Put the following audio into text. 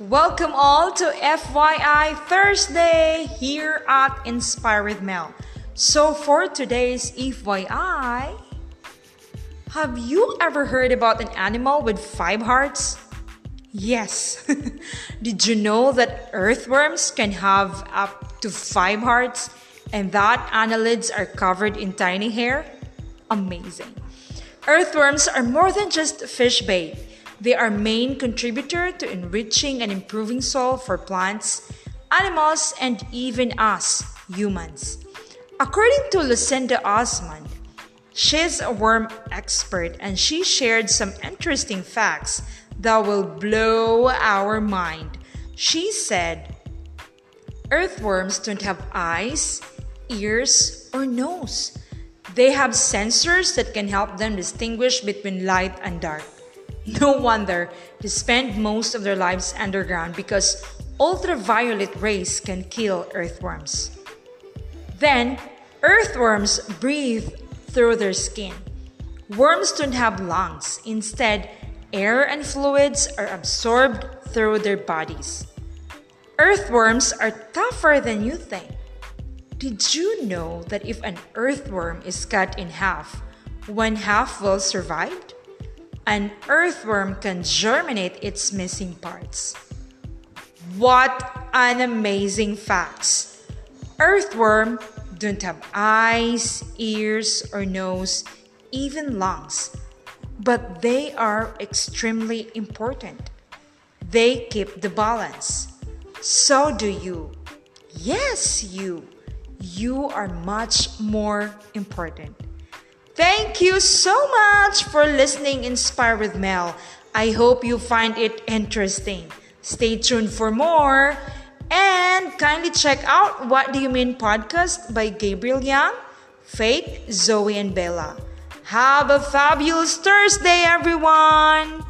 Welcome all to FYI Thursday here at Inspire with Mel. So, for today's FYI, have you ever heard about an animal with five hearts? Yes. Did you know that earthworms can have up to five hearts and that annelids are covered in tiny hair? Amazing. Earthworms are more than just fish bait. They are main contributor to enriching and improving soil for plants, animals, and even us, humans. According to Lucinda Osman, she's a worm expert and she shared some interesting facts that will blow our mind. She said, Earthworms don't have eyes, ears, or nose. They have sensors that can help them distinguish between light and dark. No wonder they spend most of their lives underground because ultraviolet rays can kill earthworms. Then, earthworms breathe through their skin. Worms don't have lungs. Instead, air and fluids are absorbed through their bodies. Earthworms are tougher than you think. Did you know that if an earthworm is cut in half, one half will survive? An earthworm can germinate its missing parts. What an amazing fact! Earthworm don't have eyes, ears, or nose, even lungs, but they are extremely important. They keep the balance. So do you. Yes, you. You are much more important. Thank you so much for listening Inspire with Mel. I hope you find it interesting. Stay tuned for more and kindly check out What Do You Mean podcast by Gabriel Young, Faith, Zoe, and Bella. Have a fabulous Thursday, everyone!